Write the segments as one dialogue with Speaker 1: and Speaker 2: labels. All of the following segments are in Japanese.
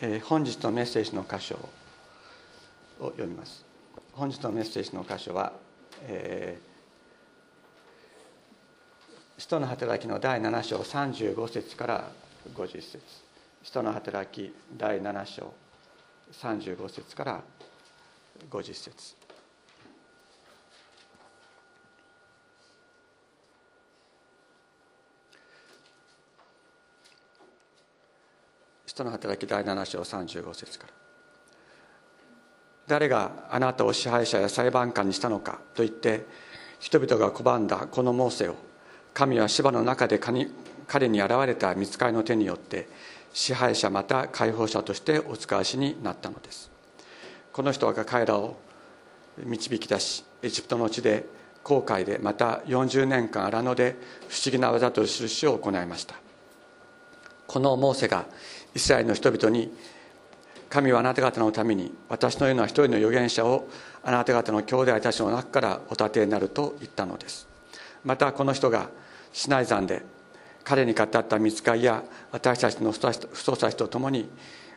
Speaker 1: えー、本日のメッセージの箇所を読みます。本日のメッセージの箇所は、えー、使徒の働きの第7章35節から50節。使徒の働き第7章35節から50節。人の働き第7章35節から。誰があなたを支配者や裁判官にしたのかと言って人々が拒んだこのモーセを神は芝の中で彼に現れた見つかりの手によって支配者また解放者としてお使わしになったのです。この人が彼らを導き出しエジプトの地で航海でまた40年間荒野で不思議な技と印を行いました。このモーセがイスラエルの人々に神はあなた方のために私のような一人の預言者をあなた方の兄弟たちの中からお立てになると言ったのです。またこの人がシナイ山で彼に語った見つかりや私たちの太さちと共に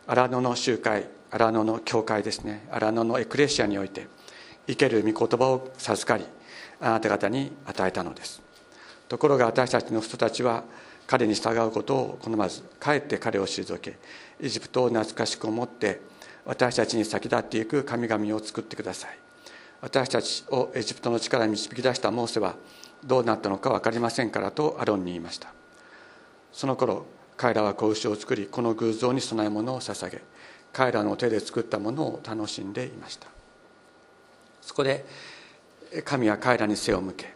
Speaker 1: 荒野の集会荒野の教会ですね荒野のエクレシアにおいて生ける御言葉を授かりあなた方に与えたのです。ところが私たちの人たちは彼に従うことを好まずかえって彼を退けエジプトを懐かしく思って私たちに先立っていく神々を作ってください。私たちをエジプトの力に導き出したモーセはどうなったのか分かりませんからとアロンに言いました。その頃彼らは子牛を作りこの偶像に供え物を捧げ彼らの手で作ったものを楽しんでいました。そこで神は彼らに背を向け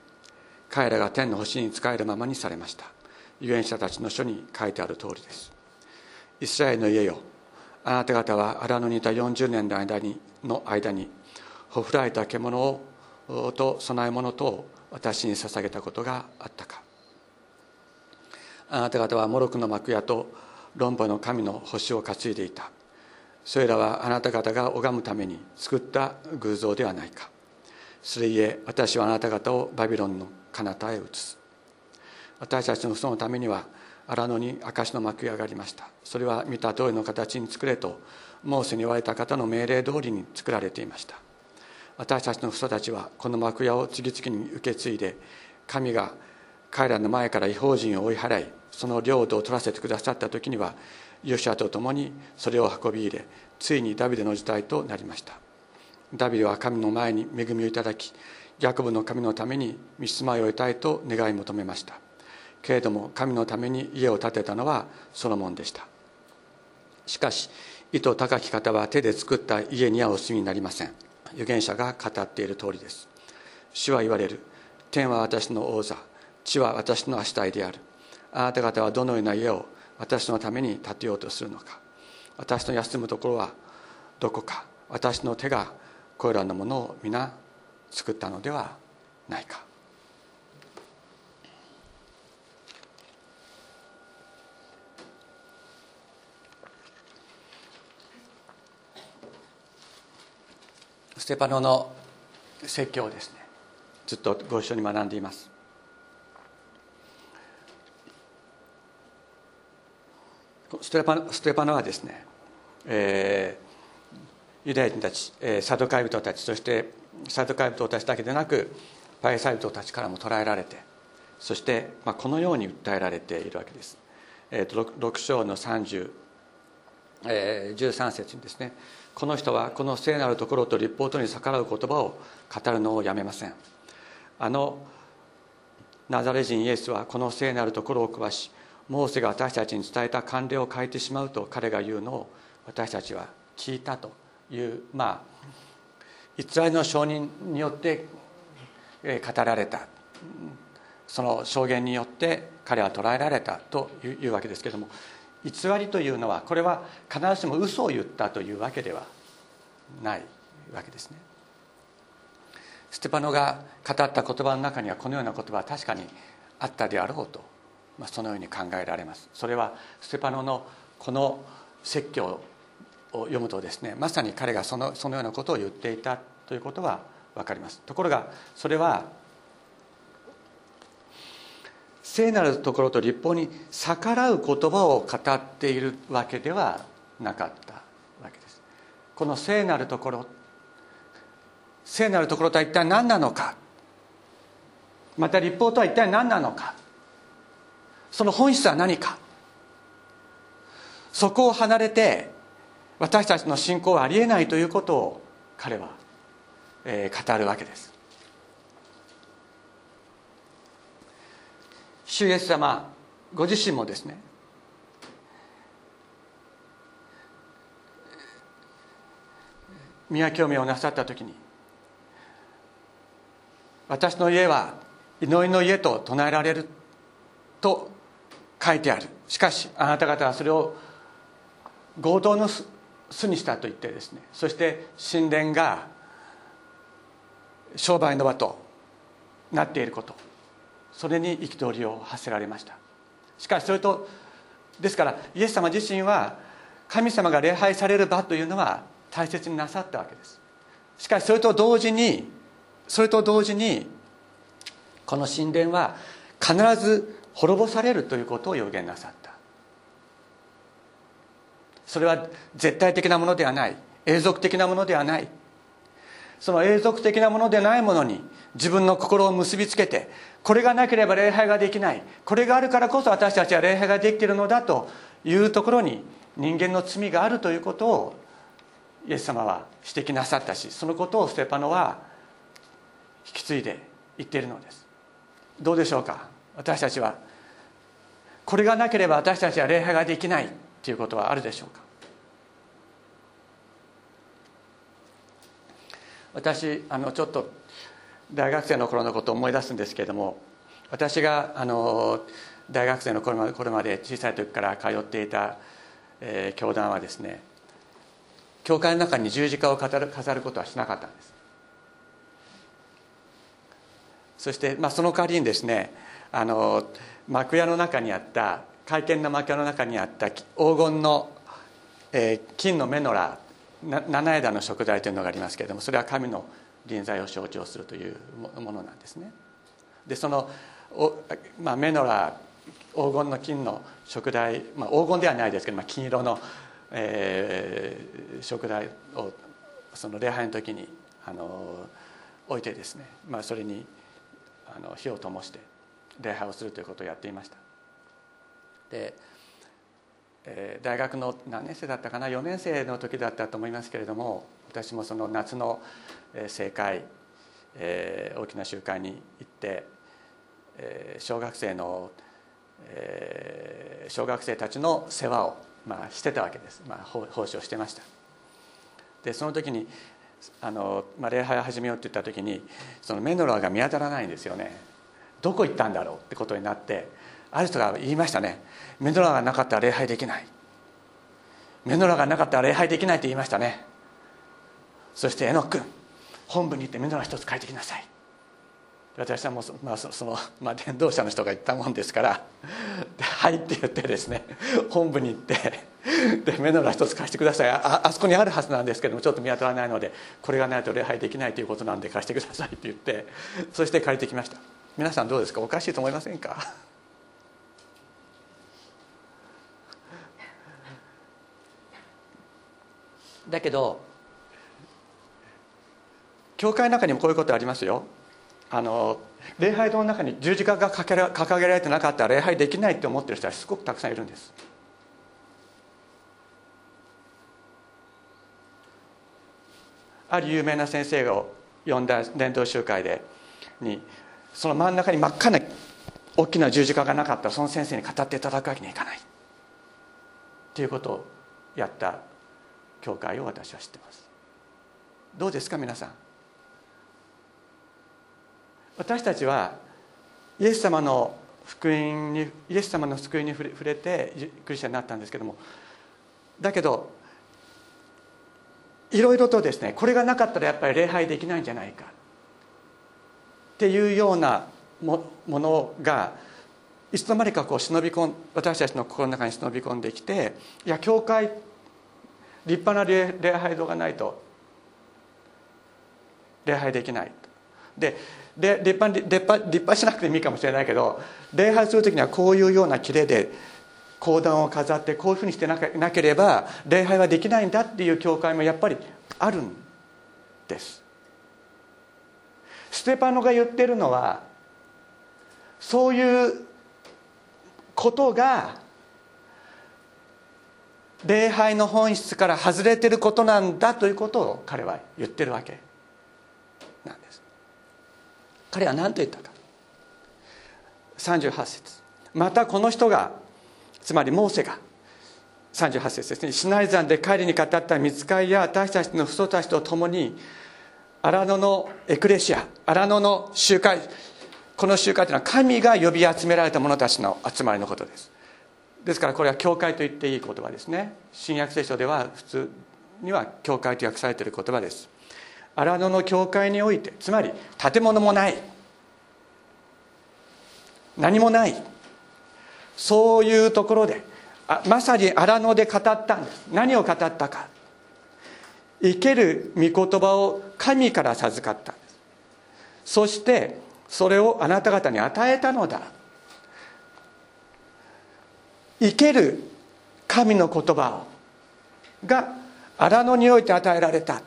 Speaker 1: 彼らが天の星に仕えるままにされました。預言者たちの書に書いてある通りです。イスラエルの家よあなた方は荒野にいた40年の間にの間にほふられた獣をと供え物とを私に捧げたことがあったか。あなた方はモロクの幕屋と論破の神の星を担いでいた。それらはあなた方が拝むために作った偶像ではないか。それゆえ私はあなた方をバビロンの彼方へ移す。私たちのそのためには荒野に証の幕屋がありました。それは見た通りの形に作れとモーセに言われた方の命令通りに作られていました。私たちの人たちはこの幕屋を次々に受け継いで神が彼らの前から違法人を追い払いその領土を取らせてくださった時にはヨシアと共にそれを運び入れついにダビデの時代となりました。ダビデは神の前に恵みをいただきヤコブの神のために見住まいを得たいと願い求めました。けれども神のために家を建てたのはソロモンでした。しかし意図高き方は手で作った家にはお住みになりません。預言者が語っている通りです。主は言われる。天は私の王座。地は私の足体である。あなた方はどのような家を私のために建てようとするのか。私の休むところはどこか。私の手がこれらのものを皆作ったのではないか。ステパノの説教をですね。ずっとご一緒に学んでいます。ステパノステパノはですね、えー、ユダヤ人たち、えー、サドカイ人たちそしてサドカイ人たちだけでなくパイサイ人たちからも捕らえられてそして、まあ、このように訴えられているわけです、えーと、6, 6章の30、え、13節にですねこの人はこの聖なるところと立法とに逆らう言葉を語るのをやめません。あのナザレ人イエスはこの聖なるところを壊しモーセが私たちに伝えた慣例を変えてしまうと彼が言うのを私たちは聞いたというまあ偽りの証人によって語られた。その証言によって彼は捕らえられたというわけですけれども偽りというのはこれは必ずしも嘘を言ったというわけではないわけですね。ステパノが語った言葉の中にはこのような言葉は確かにあったであろうと、まあ、そのように考えられます。それはステパノのこの説教を読むとですねまさに彼がそのそのようなことを言っていたということは分かります。ところがそれは聖なるところと立法に逆らう言葉を語っているわけではなかったわけです。この聖なるところ聖なるところとは一体何なのか。また立法とは一体何なのか。その本質は何か。そこを離れて私たちの信仰はありえないということを彼は、えー、語るわけです。主イエス様ご自身もですね宮清めをなさった時に私の家は祈りの家と唱えられると書いてある。しかしあなた方はそれを強盗の巣にしたと言ってですねそして神殿が商売の場となっていること。それに憤りを発せられました。しかしそれとですからイエス様自身は神様が礼拝される場というのは大切になさったわけです。しかしそれと同時にそれと同時にこの神殿は必ず滅ぼされるということを予言なさった。それは絶対的なものではない。永続的なものではない。その永続的なものでないものに自分の心を結びつけてこれがなければ礼拝ができない。これがあるからこそ私たちは礼拝ができているのだというところに人間の罪があるということをイエス様は指摘なさったしそのことをステパノは引き継いで言っているのです。どうでしょうか？私たちはこれがなければ私たちは礼拝ができないということはあるでしょうか？私あのちょっと大学生の頃のことを思い出すんですけれども私があの大学生の頃まで小さい時から通っていた、えー、教団はですね教会の中に十字架を飾る飾ることはしなかったんです。そして、まあ、その代わりにですねあの幕屋の中にあった会見の幕屋の中にあった黄金の、えー、金のメノラ七枝の食材というのがありますけれどもそれは神の臨在を象徴するというものなんですね。でそのお、まあ、メノラ黄金の金の食材、まあ、黄金ではないですけど、まあ、金色の、えー、食材をその礼拝の時にあの置いてですね、まあ、それにあの火を灯して礼拝をするということをやっていました。で、えー、大学の何年生だったかな4年生の時だったと思いますけれども私もその夏の正会、えー、大きな集会に行って、えー、小学生の、えー、小学生たちの世話を、まあ、してたわけです、まあ、奉仕をしてました。でその時にあの、まあ、礼拝を始めようって言った時にそのメノラが見当たらないんですよね。どこ行ったんだろうってことになってある人が言いましたね。メノラがなかったら礼拝できない。メノラがなかったら礼拝できないって言いましたね。そして榎君本部に行ってメノラ一つ書いてきなさい。私はもう、まあ、その、まあ、伝道者の人が言ったもんですから「はい」って言ってですね本部に行ってでメノラ一つ貸してください。ああそこにあるはずなんですけどもちょっと見当たらないのでこれがないと礼拝できないということなんで貸してくださいって言ってそして借りてきました。皆さんどうですか？おかしいと思いませんか？だけど教会の中にもこういうことありますよ。あの礼拝堂の中に十字架が掲げられてなかったら礼拝できないって思ってる人はすごくたくさんいるんです。ある有名な先生を呼んだ伝道集会でにその真ん中に真っ赤な大きな十字架がなかったらその先生に語っていただくわけにはいかない。っていうことをやった。教会を私は知ってます。どうですか皆さん？私たちはイエス様の福音にイエス様の救いに触れてクリスチャンになったんですけどもだけどいろいろとですねこれがなかったらやっぱり礼拝できないんじゃないかっていうようなものがいつの間にかこう忍び込ん私たちの心の中に忍び込んできていや教会立派な礼拝堂がないと礼拝できない。でで立派立派立派しなくてもいいかもしれないけど礼拝する時にはこういうような切れで講談を飾ってこういうふうにしてなければ礼拝はできないんだっていう教会もやっぱりあるんです。ステパノが言ってるのはそういうことが礼拝の本質から外れてることなんだということを彼は言ってるわけ。なんです。彼は何と言ったか。38節。またこの人がつまりモーセが38節ですね。シナイ山で帰りに語った見つかいや私たちの父祖たちと共に荒野のエクレシア荒野の集会この集会というのは神が呼び集められた者たちの集まりのことです。ですからこれは教会と言っていい言葉ですね。新約聖書では普通には教会と訳されている言葉です。荒野の教会においてつまり建物もない。何もない。そういうところであまさに荒野で語ったんです。何を語ったか。生ける御言葉を神から授かったんです。そしてそれをあなた方に与えたのだ。生ける神の言葉が荒野において与えられた。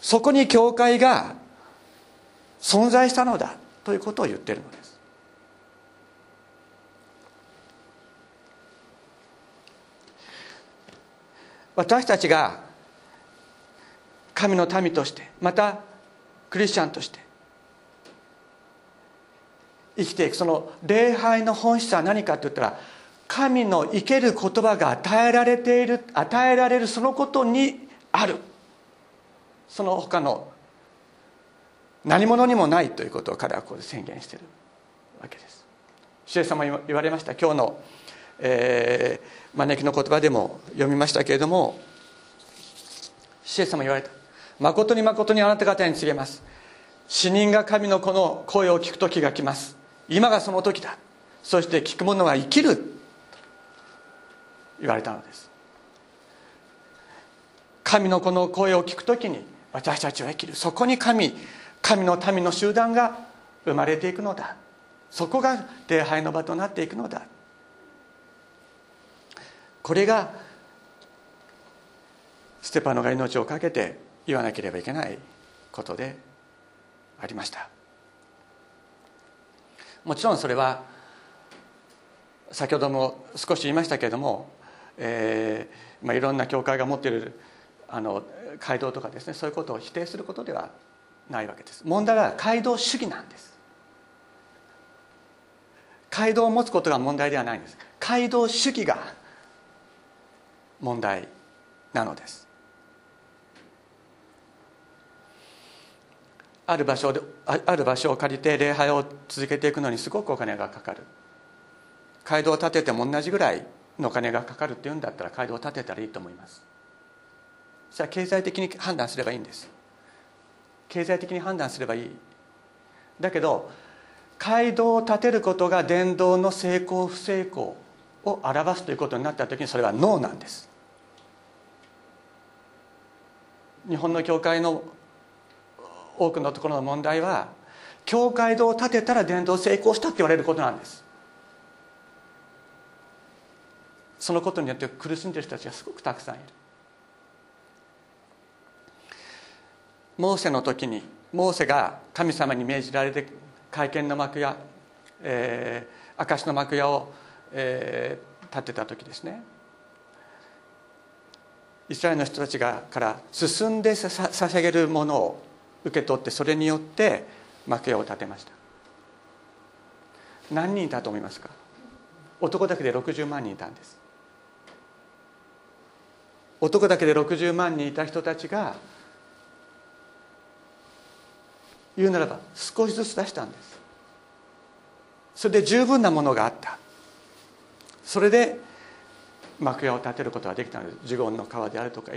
Speaker 1: そこに教会が存在したのだということを言ってるのです。私たちが神の民としてまたクリスチャンとして生きていく。その礼拝の本質は何かって言ったら神の生ける言葉が与えられている与えられるそのことにある。その他の何者にもないということを彼はここで宣言しているわけです。主イエス様言われました今日の、えー、招きの言葉でも読みましたけれども主イエス様言われた。誠に誠にあなた方に告げます。死人が神の子の声を聞く時が来ます。今がその時だ。そして聞く者は生きる。言われたのです。神の子の声を聞く時に私たちは生きる。そこに神神の民の集団が生まれていくのだ。そこが礼拝の場となっていくのだ。これがステパノが命を懸けて言わなければいけないことでありました。もちろんそれは先ほども少し言いましたけれども、えーまあ、いろんな教会が持っているあの街道とかですねそういうことを否定することではないわけです。問題は街道主義なんです。街道を持つことが問題ではないんです。街道主義が問題なのです。ある場所である場所を借りて礼拝を続けていくのにすごくお金がかかる。街道を建てても同じぐらいのお金がかかるっていうんだったら街道を建てたらいいと思います。じゃあ経済的に判断すればいいんです。経済的に判断すればいい。だけど街道を建てることが伝道の成功不成功を表すということになった時にそれはノーなんです。日本の教会の多くのところの問題は教会堂を建てたら伝道成功したって言われることなんです。そのことによって苦しんでる人たちがすごくたくさんいる。モーセの時にモーセが神様に命じられて会見の幕屋、えー、証の幕屋を、えー、建てた時ですね。イスラエルの人たちがから進んでさ捧げるものを受け取ってそれによって幕屋を建てました。何人いたと思いますか？男だけで60万人いたんです。男だけで60万人いた人たちが言うならば少しずつ出したんです。それで十分なものがあった。それで幕屋を建てることができたのですジュゴンの川であるとか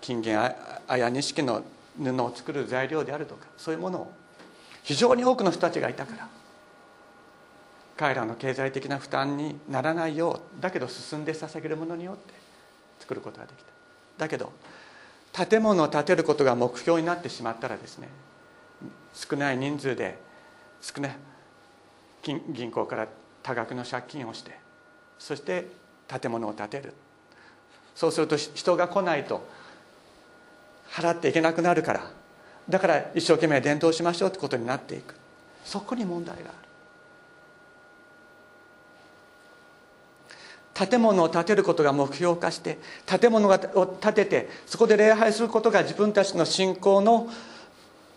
Speaker 1: 金言綾錦の布を作る材料であるとかそういうものを非常に多くの人たちがいたから彼らの経済的な負担にならないようだけど進んで捧げるものによって作ることができた。だけど建物を建てることが目標になってしまったらですね少ない人数で少ない銀行から多額の借金をしてそして建物を建てる。そうすると人が来ないと払っていけなくなるから。だから一生懸命伝統しましょうってことになっていく。そこに問題がある。建物を建てることが目標化して建物を建ててそこで礼拝することが自分たちの信仰の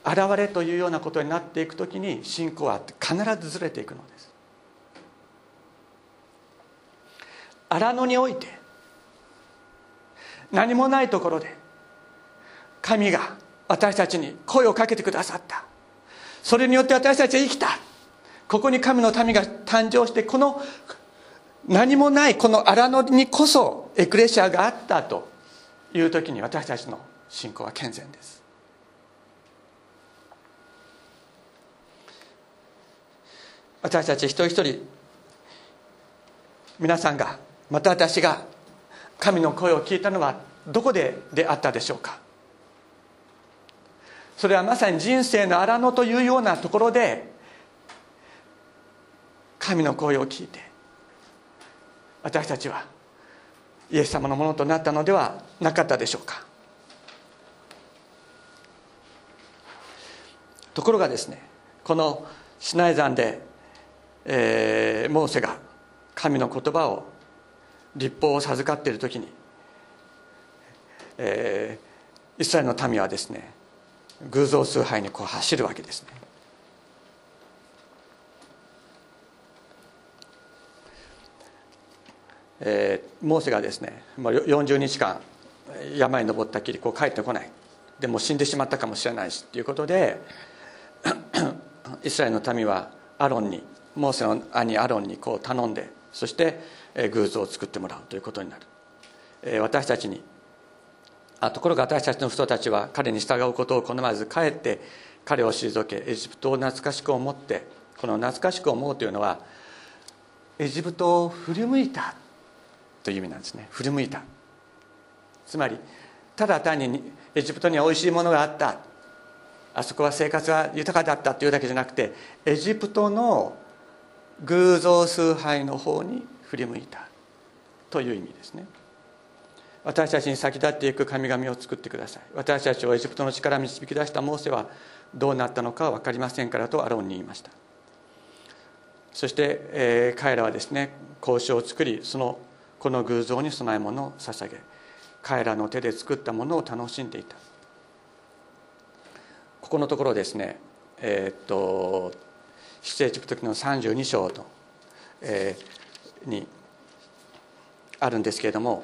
Speaker 1: 現れというようなことになっていくときに信仰は必ずずれていくのです。荒野において何もないところで神が私たちに声をかけてくださった。それによって私たちは生きた。ここに神の民が誕生してこの何もないこの荒野にこそエクレシアがあったという時に私たちの信仰は健全です。私たち一人一人皆さんがまた私が神の声を聞いたのはどこでであったでしょうか。それはまさに人生の荒野というようなところで神の声を聞いて私たちはイエス様のものとなったのではなかったでしょうか。ところがですねこのシナイ山でえー、モーセが神の言葉を立法を授かっている時に、えー、イスラエルの民はですね偶像崇拝にこう走るわけですね。えー、モーセがですね40日間山に登ったきりこう帰ってこない。でも死んでしまったかもしれないしということで イスラエルの民はアロンにモーセの兄アロンにこう頼んでそして偶像を作ってもらうということになる。私たちにところが私たちの人たちは彼に従うことを好まずかえって彼を退けエジプトを懐かしく思ってこの懐かしく思うというのはエジプトを振り向いたという意味なんですね。振り向いた。つまりただ単にエジプトにはおいしいものがあった。あそこは生活が豊かだったというだけじゃなくてエジプトの偶像崇拝の方に振り向いたという意味ですね。私たちに先立っていく神々を作ってください。私たちをエジプトの力導き出したモーセはどうなったのかは分かりませんからとアロンに言いました。そして、えー、彼らはですね交渉を作りそのこの偶像に供え物を捧げ彼らの手で作ったものを楽しんでいた。ここのところですねえー、っと出エジプト記の32章と、えー、にあるんですけれども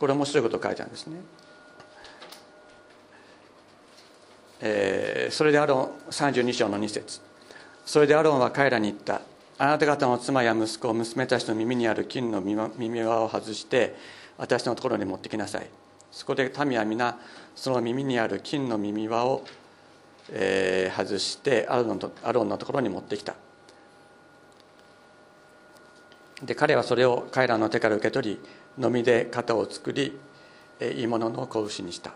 Speaker 1: これ面白いこと書いてあるんですね。えー、それでアロン32章の2節。それでアロンは彼らに言った。あなた方の妻や息子娘たちの耳にある金の耳輪を外して私のところに持ってきなさい。そこで民は皆その耳にある金の耳輪をえー、外してアロンとアロンのところに持ってきた。で彼はそれを彼らの手から受け取りのみで型を作りいいものの子牛にした。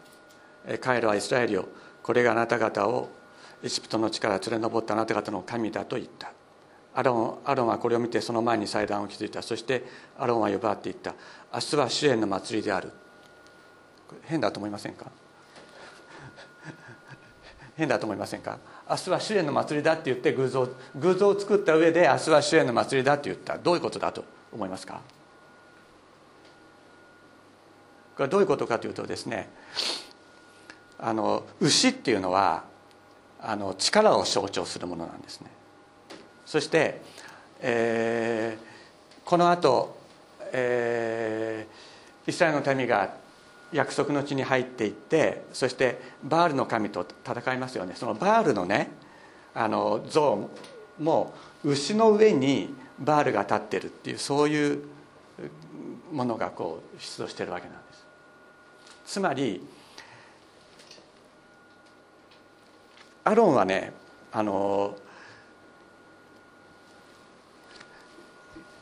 Speaker 1: 彼らはイスラエルよ。これがあなた方をエジプトの地から連れ上ったあなた方の神だと言った。アロンアロンはこれを見てその前に祭壇を築いた。そしてアロンは呼ばわって言った。明日は主演の祭りである。変だと思いませんか？変だと思いませんか？明日は主演の祭りだって言って偶像偶像を作った上で明日は主演の祭りだって言った。どういうことだと思いますか？これはどういうことかというとですねあの牛っていうのはあの力を象徴するものなんですね。そして、えー、このあと、えー、イスラエルの民が約束の地に入っていってそしてバールの神と戦いますよね。そのバールのねあの像も牛の上にバールが立ってるっていうそういうものがこう出土してるわけなんです。つまりアロンはねあの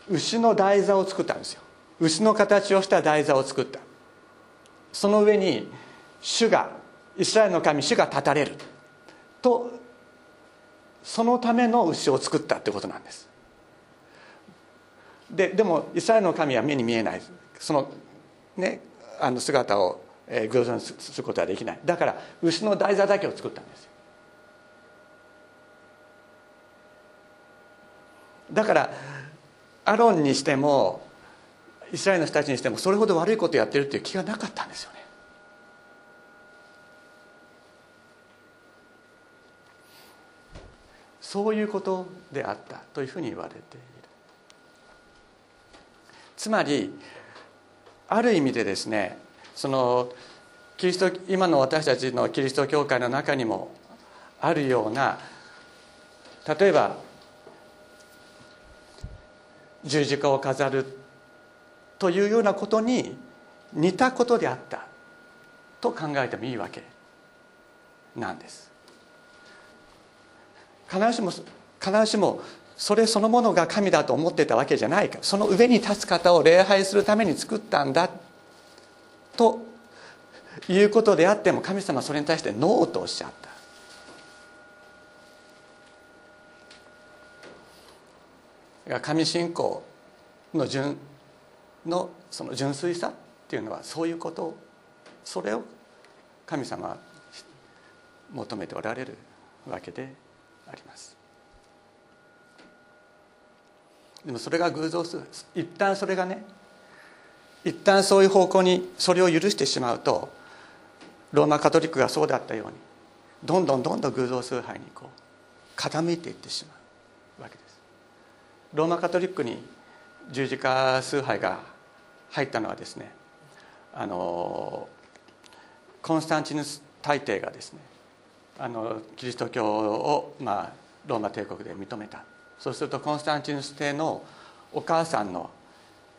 Speaker 1: 牛の台座を作ったんですよ。牛の形をした台座を作った。その上に主がイスラエルの神主が立たれる。とそのための牛を作ったってことなんです。ででもイスラエルの神は目に見えない。その,、ね、あの姿を、え、偶像にすることはできない。だから牛の台座だけを作ったんですだからアロンにしてもイスラエルの人たちにしてもそれほど悪いことをやってるっていう気がなかったんですよね。そういうことであったというふうに言われている。つまりある意味でですねそのキリスト今の私たちのキリスト教会の中にもあるような例えば十字架を飾るというようなことに似たことであったと考えてもいいわけなんです。必ずしも必ずしもそれそのものが神だと思ってたわけじゃないかその上に立つ方を礼拝するために作ったんだということであっても神様はそれに対してノーとおっしゃった。神信仰の純のその純粋さっていうのはそういうことそれを神様は求めておられるわけであります。でもそれが偶像する。一旦それがね一旦そういう方向にそれを許してしまうとローマカトリックがそうだったようにどんどんどんどん偶像崇拝にこう傾いていってしまうわけです。ローマカトリックに十字架崇拝が入ったのはですねあのコンスタンチヌス大帝がですねあのキリスト教を、まあ、ローマ帝国で認めた。そうするとコンスタンチヌス帝のお母さんの、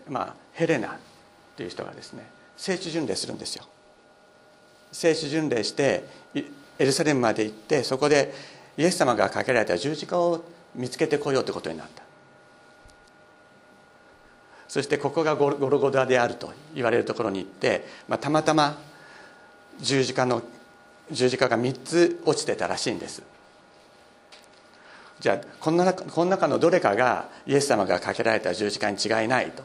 Speaker 1: まあ、ヘレナっていう人がですね聖地巡礼するんですよ。聖地巡礼してエルサレムまで行ってそこでイエス様がかけられた十字架を見つけてこようということになった。そしてここがゴロゴダであると言われるところに行って、まあ、たまたま十字架の十字架が3つ落ちてたらしいんです。じゃあこの中この中のどれかがイエス様がかけられた十字架に違いないと。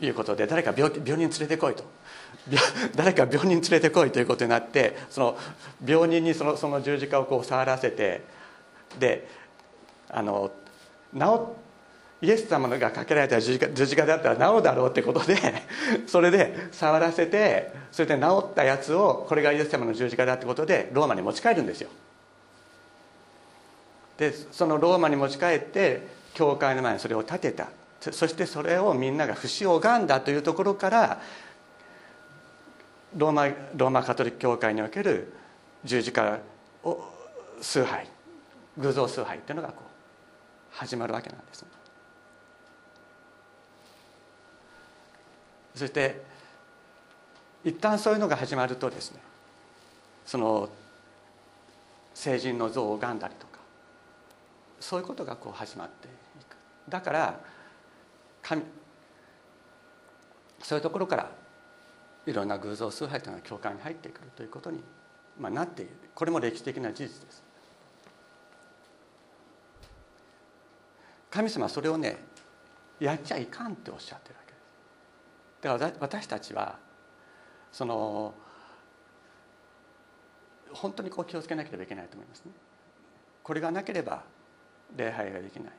Speaker 1: いうことで誰か病病人連れてこいと。誰か病人連れてこいということになってその病人にそのその十字架をこう触らせてであの治イエス様がかけられた十字架十字架だったら治るだろうってことで それで触らせてそれで治ったやつをこれがイエス様の十字架だってことでローマに持ち帰るんですよ。でそのローマに持ち帰って教会の前にそれを建てた。そしてそれをみんなが不死を拝んだというところからローマローマカトリック教会における十字架を崇拝偶像崇拝っていうのがこう始まるわけなんですそして一旦そういうのが始まるとですねその成人の像を拝んだりとかそういうことがこう始まっていく。だから神。そういうところからいろんな偶像崇拝というのが教会に入ってくるということに、まあ、なっている。これも歴史的な事実です。神様はそれをねやっちゃいかんっておっしゃってるわけです。だから私たちはその本当にこう気をつけなければいけないと思いますね。これがなければ礼拝ができない。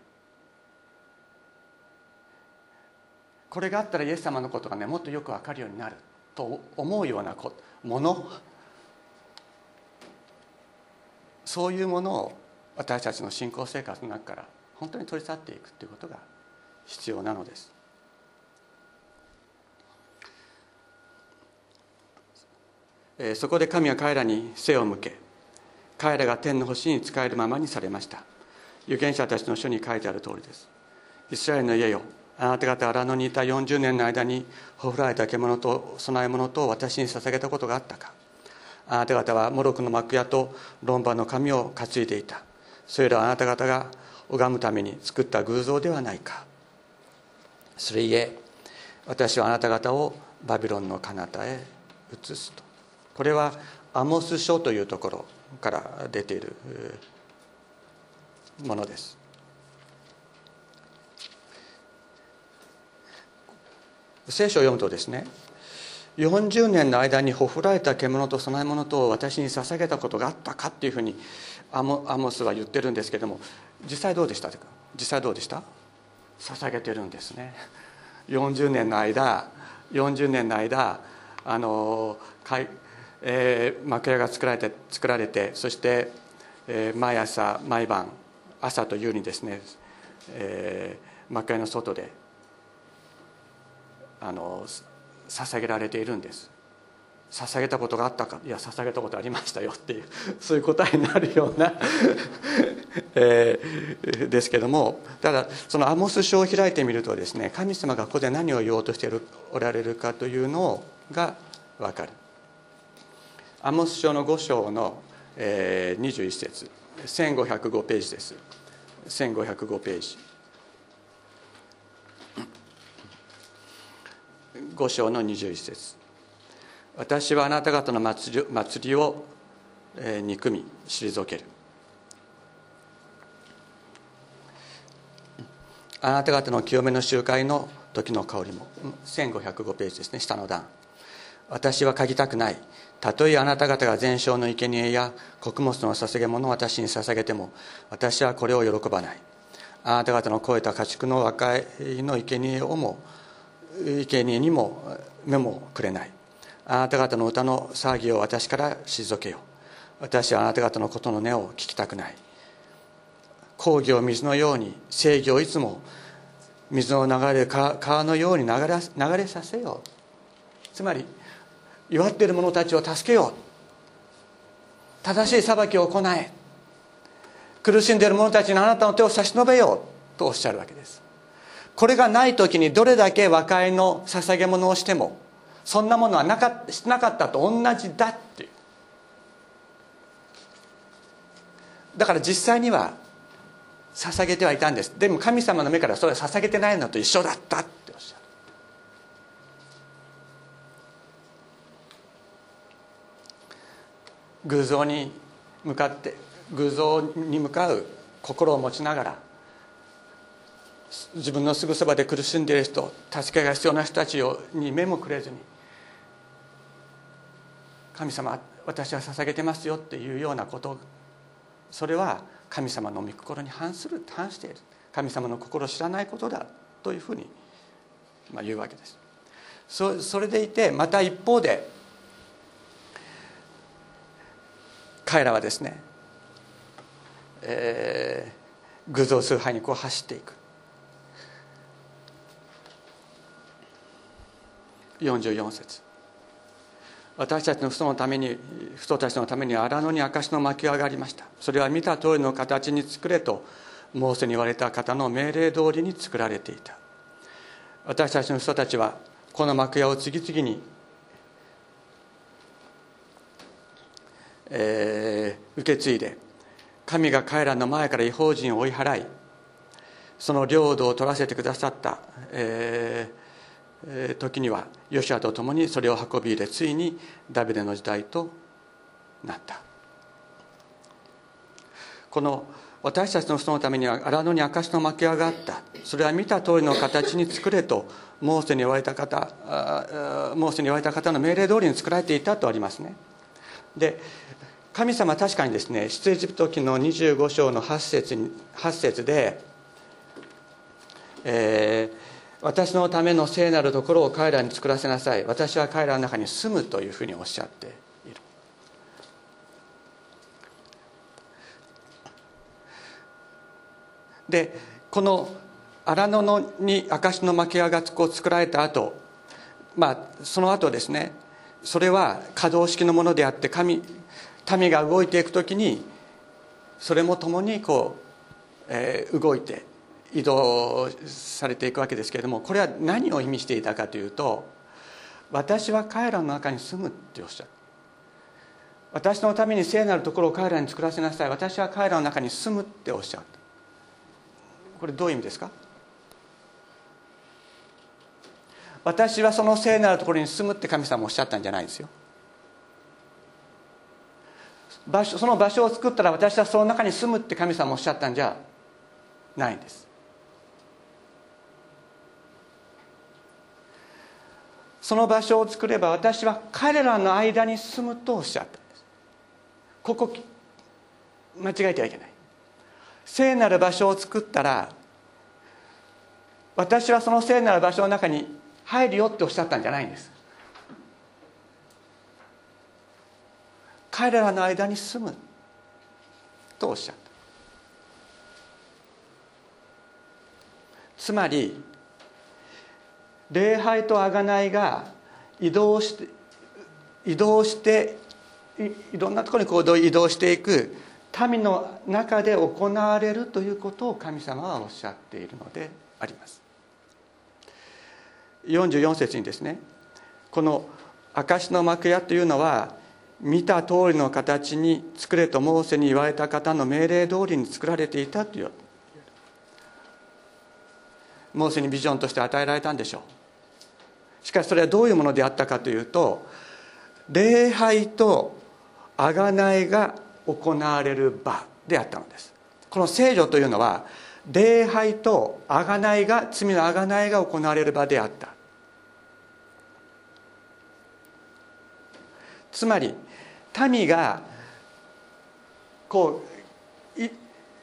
Speaker 1: これがあったらイエス様のことがねもっとよく分かるようになると思うようなもの。そういうものを私たちの信仰生活の中から本当に取り去っていくということが必要なのです。そこで神は彼らに背を向け彼らが天の星に仕えるままにされました。預言者たちの書に書いてある通りです。イスラエルの家よあなた方荒野にいた40年の間にほふられた獣と供え物と私に捧げたことがあったか。あなた方はモロクの幕屋と論破の神を担いでいた。それらはあなた方が拝むために作った偶像ではないか。それゆえ私はあなた方をバビロンの彼方へ移すと。これはアモス書というところから出ているものです。聖書を読むとですね40年の間にほふられた獣と供え物とを私に捧げたことがあったかっていうふうにアモアモスは言ってるんですけども実際どうでした？実際どうでした？捧げてるんですね。40年の間40年の間あの、えー、幕屋が作られて作られてそして、えー、毎朝毎晩朝と夕にですね、えー、幕屋の外であの捧げられているんです。捧げたことがあったかいや捧げたことありましたよっていう そういう答えになるような えー、ですけどもただそのアモス書を開いてみるとですね神様がここで何を言おうとしておられるかというのが分かる。アモス書の5章の、えー、21節。1505ページです。1505ページ。5章の21節。私はあなた方の祭り祭りを、憎み退ける。あなた方の清めの集会の時の香りも。1505ページですね。下の段。私は嗅ぎたくない。たとえあなた方が全焼の生贄や穀物の捧げ物を私に捧げても私はこれを喜ばない。あなた方の超えた家畜の和解の生贄をも生贄にも目もくれない。あなた方の歌の騒ぎを私から退けよ私はあなた方のことの音を聞きたくない。講義を水のように正義をいつも水の流れ川のように流れ流れさせよう。つまり弱っている者たちを助けよう。正しい裁きを行え。苦しんでいる者たちにあなたの手を差し伸べよう。とおっしゃるわけです。これがない時にどれだけ和解の捧げ物をしてもそんなものはなかしなかったと同じだっていう。だから実際には捧げてはいたんです。でも神様の目からそれは捧げてないのと一緒だったっておっしゃる。偶像に向かって偶像に向かう心を持ちながら自分のすぐそばで苦しんでいる人助けが必要な人たちに目もくれずに神様私は捧げてますよっていうようなこと。それは神様の御心に反する反している。神様の心を知らないことだというふうに、言うわけです。そそれでいてまた一方で彼らはですね、えー、偶像崇拝にこう走っていく。44節。私たちの父祖のために父祖たちのために荒野に証の巻き上がりました。それは見た通りの形に作れとモーセに言われた方の命令通りに作られていた。私たちの人たちはこの幕屋を次々に、えー、受け継いで神が彼らの前から違法人を追い払いその領土を取らせてくださった、えー時にはヨシアと共にそれを運び入れついにダビデの時代となった。この私たちの人のためには荒野に証の幕屋があった。それは見た通りの形に作れとモーセに言われた方モーセに言われた方の命令通りに作られていたとありますね。で神様確かにですね出エジプト記の25章の8節 ,8 節で、えー私のための聖なるところを彼らに作らせなさい。私は彼らの中に住むというふうにおっしゃっている。でこの荒野のに証の幕屋が作られた後まあその後ですねそれは可動式のものであって神民が動いていく時にそれも共にこう、えー、動いて移動されていくわけですけれどもこれは何を意味していたかというと私は彼らの中に住むっておっしゃる私のために聖なるところを彼らに作らせなさい。私は彼らの中に住むっておっしゃるこれどういう意味ですか？私はその聖なるところに住むって神様おっしゃったんじゃないですよ。場所その場所を作ったら私はその中に住むって神様おっしゃったんじゃないんです。その場所を作れば私は彼らの間に住むとおっしゃった。んですここ間違えてはいけない。聖なる場所を作ったら私はその聖なる場所の中に入るよっておっしゃったんじゃないんです。彼らの間に住むとおっしゃった。つまり礼拝と贖いが移動して移動していろんなところに行動移動していく民の中で行われるということを神様はおっしゃっているのであります。44節にですねこの証の幕屋というのは見た通りの形に作れとモーセに言われた方の命令通りに作られていたというモーセにビジョンとして与えられたんでしょう。しかしそれはどういうものであったかというと礼拝と贖いが行われる場であったのです。この聖女というのは礼拝と贖いが罪の贖いが行われる場であった。つまり民がこう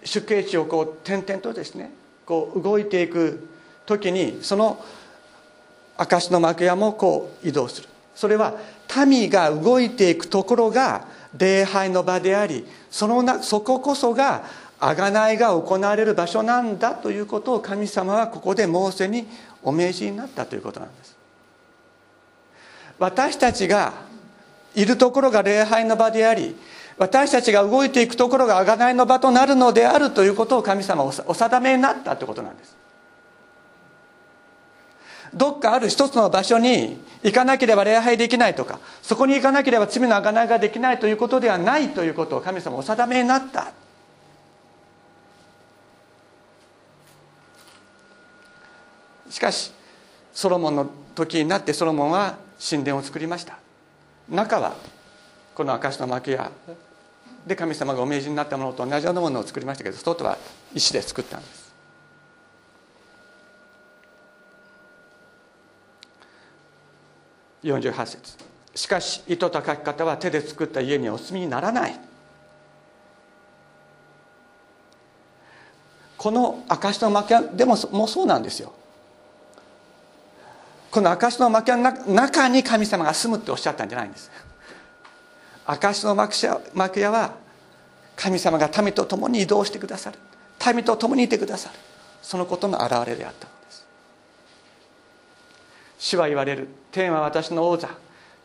Speaker 1: 出家地をこう点々とですねこう動いていく時にその証の幕屋もこう移動する。それは民が動いていくところが礼拝の場でありそのなそここそが贖いが行われる場所なんだということを神様はここでモーセにお命じになったということなんです。私たちがいるところが礼拝の場であり私たちが動いていくところが贖いの場となるのであるということを神様はお定めになったということなんです。どっかある一つの場所に行かなければ礼拝できないとかそこに行かなければ罪の贖いができないということではないということを神様お定めになった。しかしソロモンの時になってソロモンは神殿を作りました。中はこの証の幕屋。で神様がお命じになったものと同じようなものを作りましたけど外は石で作ったんです。48節。しかし糸と書き方は手で作った家にお住みにならない。この証の幕屋でももうそうなんですよ。この証の幕屋の中に神様が住むっておっしゃったんじゃないんです。証の幕屋は神様が民と共に移動してくださる。民と共にいてくださる。そのことの表れであった。主は言われる。天は私の王座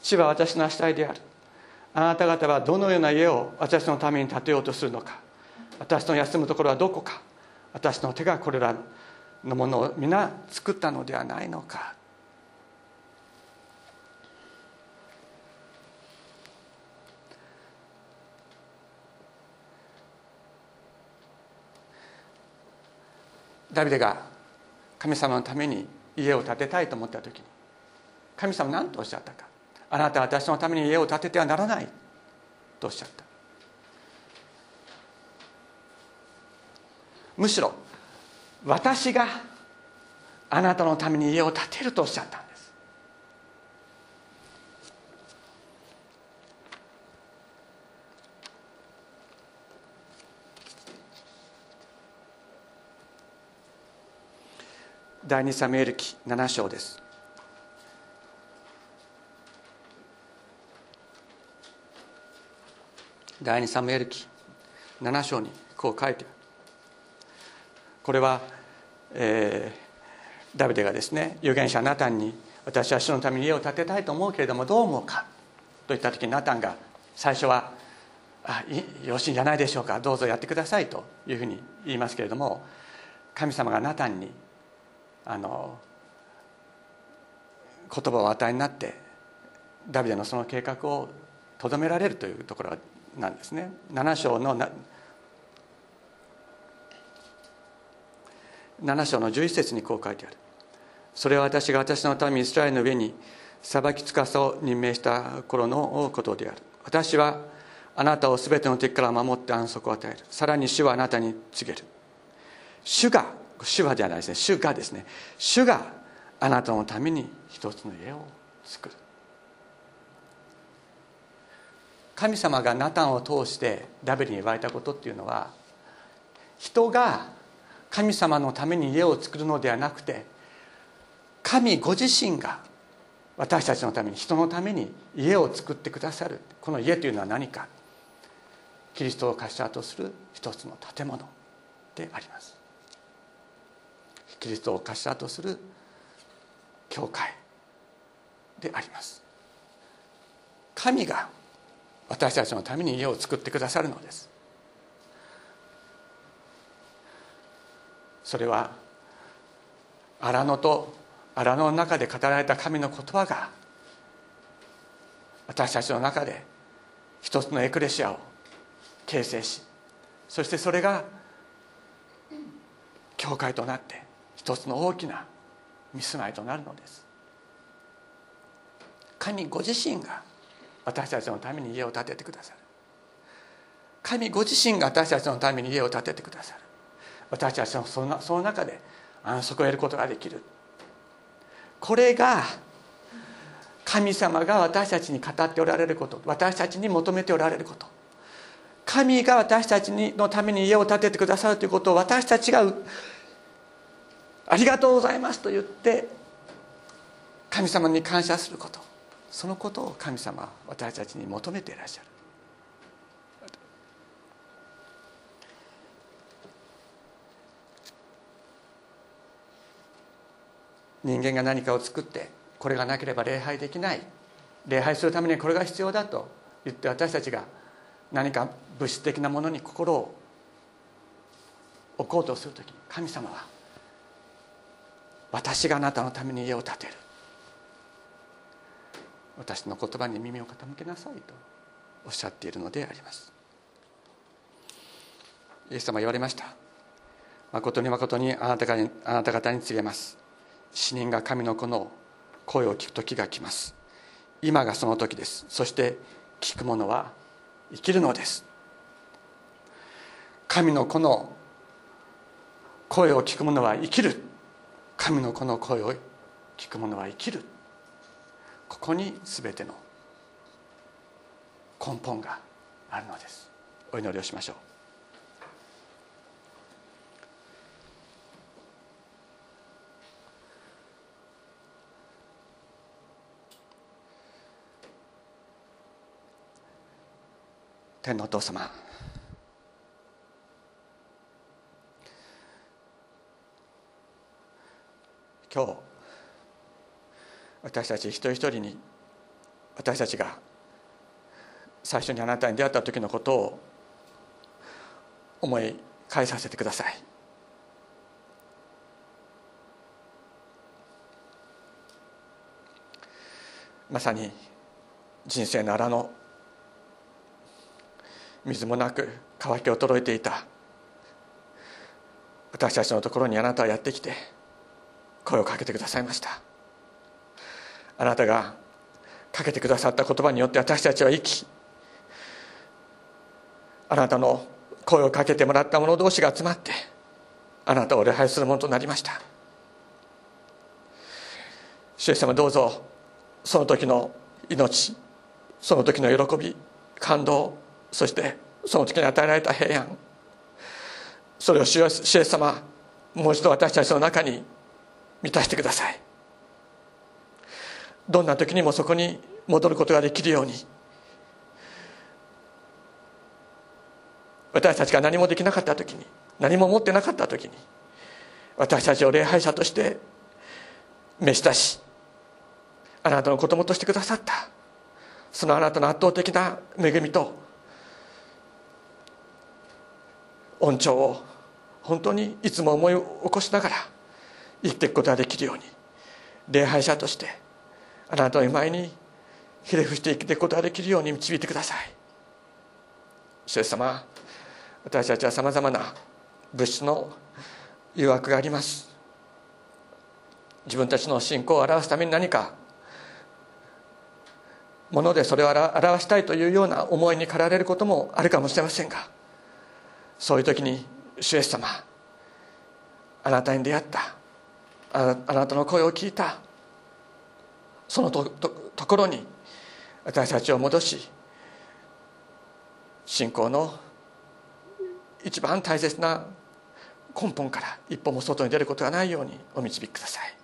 Speaker 1: 地は私の足体である。あなた方はどのような家を私のために建てようとするのか。私の休むところはどこか。私の手がこれらのものを皆作ったのではないのか。ダビデが神様のために家を建てたいと思った時に神様何とおっしゃったか。あなたは私のために家を建ててはならないとおっしゃった。むしろ私があなたのために家を建てるとおっしゃったんです第二サムエル記7章です。第二サムエル記7章にこう書いてる。これは、えー、ダビデがですね預言者ナタンに私は主のために家を建てたいと思うけれどもどう思うかと言った時にナタンが最初は「あよろしいんじゃないでしょうかどうぞやってください」というふうに言いますけれども神様がナタンにあの言葉を与えになってダビデのその計画をとどめられるというところなんですね。7章の7章の11節にこう書いてある。それは私が私の民イスラエルの上に裁きつかさを任命した頃のことである私はあなたを全ての敵から守って安息を与えるさらに主はあなたに告げる主が主はじゃないですね。主がですね。主があなたのために一つの家を作る。神様がナタンを通してダビデに言われたことっていうのは人が神様のために家を作るのではなくて神ご自身が私たちのために人のために家を作ってくださる。この家というのは何か。キリストを頭とする一つの建物であります。キリストを頭とする教会であります。神が私たちのために家を作ってくださるのです。それは荒野と荒野の中で語られた神の言葉が私たちの中で一つのエクレシアを形成しそしてそれが教会となって一つの大きな見住まいとなるのです。神ご自身が私たちのために家を建ててくださる。神ご自身が私たちのために家を建ててくださる。私たちのそのその中で安息を得ることができる。これが神様が私たちに語っておられること。私たちに求めておられること。神が私たちのために家を建ててくださるということを私たちがありがとうございますと言って神様に感謝すること。そのことを神様は私たちに求めていらっしゃる。人間が何かを作ってこれがなければ礼拝できない。礼拝するためにこれが必要だと言って私たちが何か物質的なものに心を置こうとする時神様は私があなたのために家を建てる。私の言葉に耳を傾けなさいとおっしゃっているのであります。イエス様言われました。誠に誠にあなたがあなた方に告げます。死人が神の子の声を聞く時が来ます。今がその時です。そして聞く者は生きるのです。神の子の声を聞く者は生きる。神の子の声を聞く者は生きる。ここに全ての根本があるのです。お祈りをしましょう。天のお父様今日私たち一人一人に私たちが最初にあなたに出会った時のことを思い返させてください。まさに人生の荒の水もなく乾き衰えていた私たちのところにあなたはやってきて声をかけてくださいました。あなたがかけてくださった言葉によって私たちは生きあなたの声をかけてもらった者同士が集まってあなたを礼拝するものとなりました。主イエス様どうぞその時の命その時の喜び感動そしてその時に与えられた平安それを主イエス様もう一度私たちの中に満たしてください。どんな時にもそこに戻ることができるように私たちが何もできなかった時に何も持ってなかった時に私たちを礼拝者として召し出しあなたの子供としてくださったそのあなたの圧倒的な恵みと恩寵を本当にいつも思い起こしながら生きていくことができるように礼拝者としてあなたの前にひれ伏して生きていくことができるように導いてください。主イ様私たちはさまざまな物質の誘惑があります。自分たちの信仰を表すために何かものでそれを表したいというような思いに駆られることもあるかもしれませんがそういう時に主イエス様あなたに出会ったあなたの声を聞いた。そのとところに私たちを戻し信仰の一番大切な根本から一歩も外に出ることがないようにお導きください。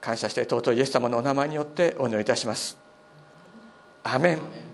Speaker 1: 感謝して尊いイエス様のお名前によってお祈りいたします。アメン。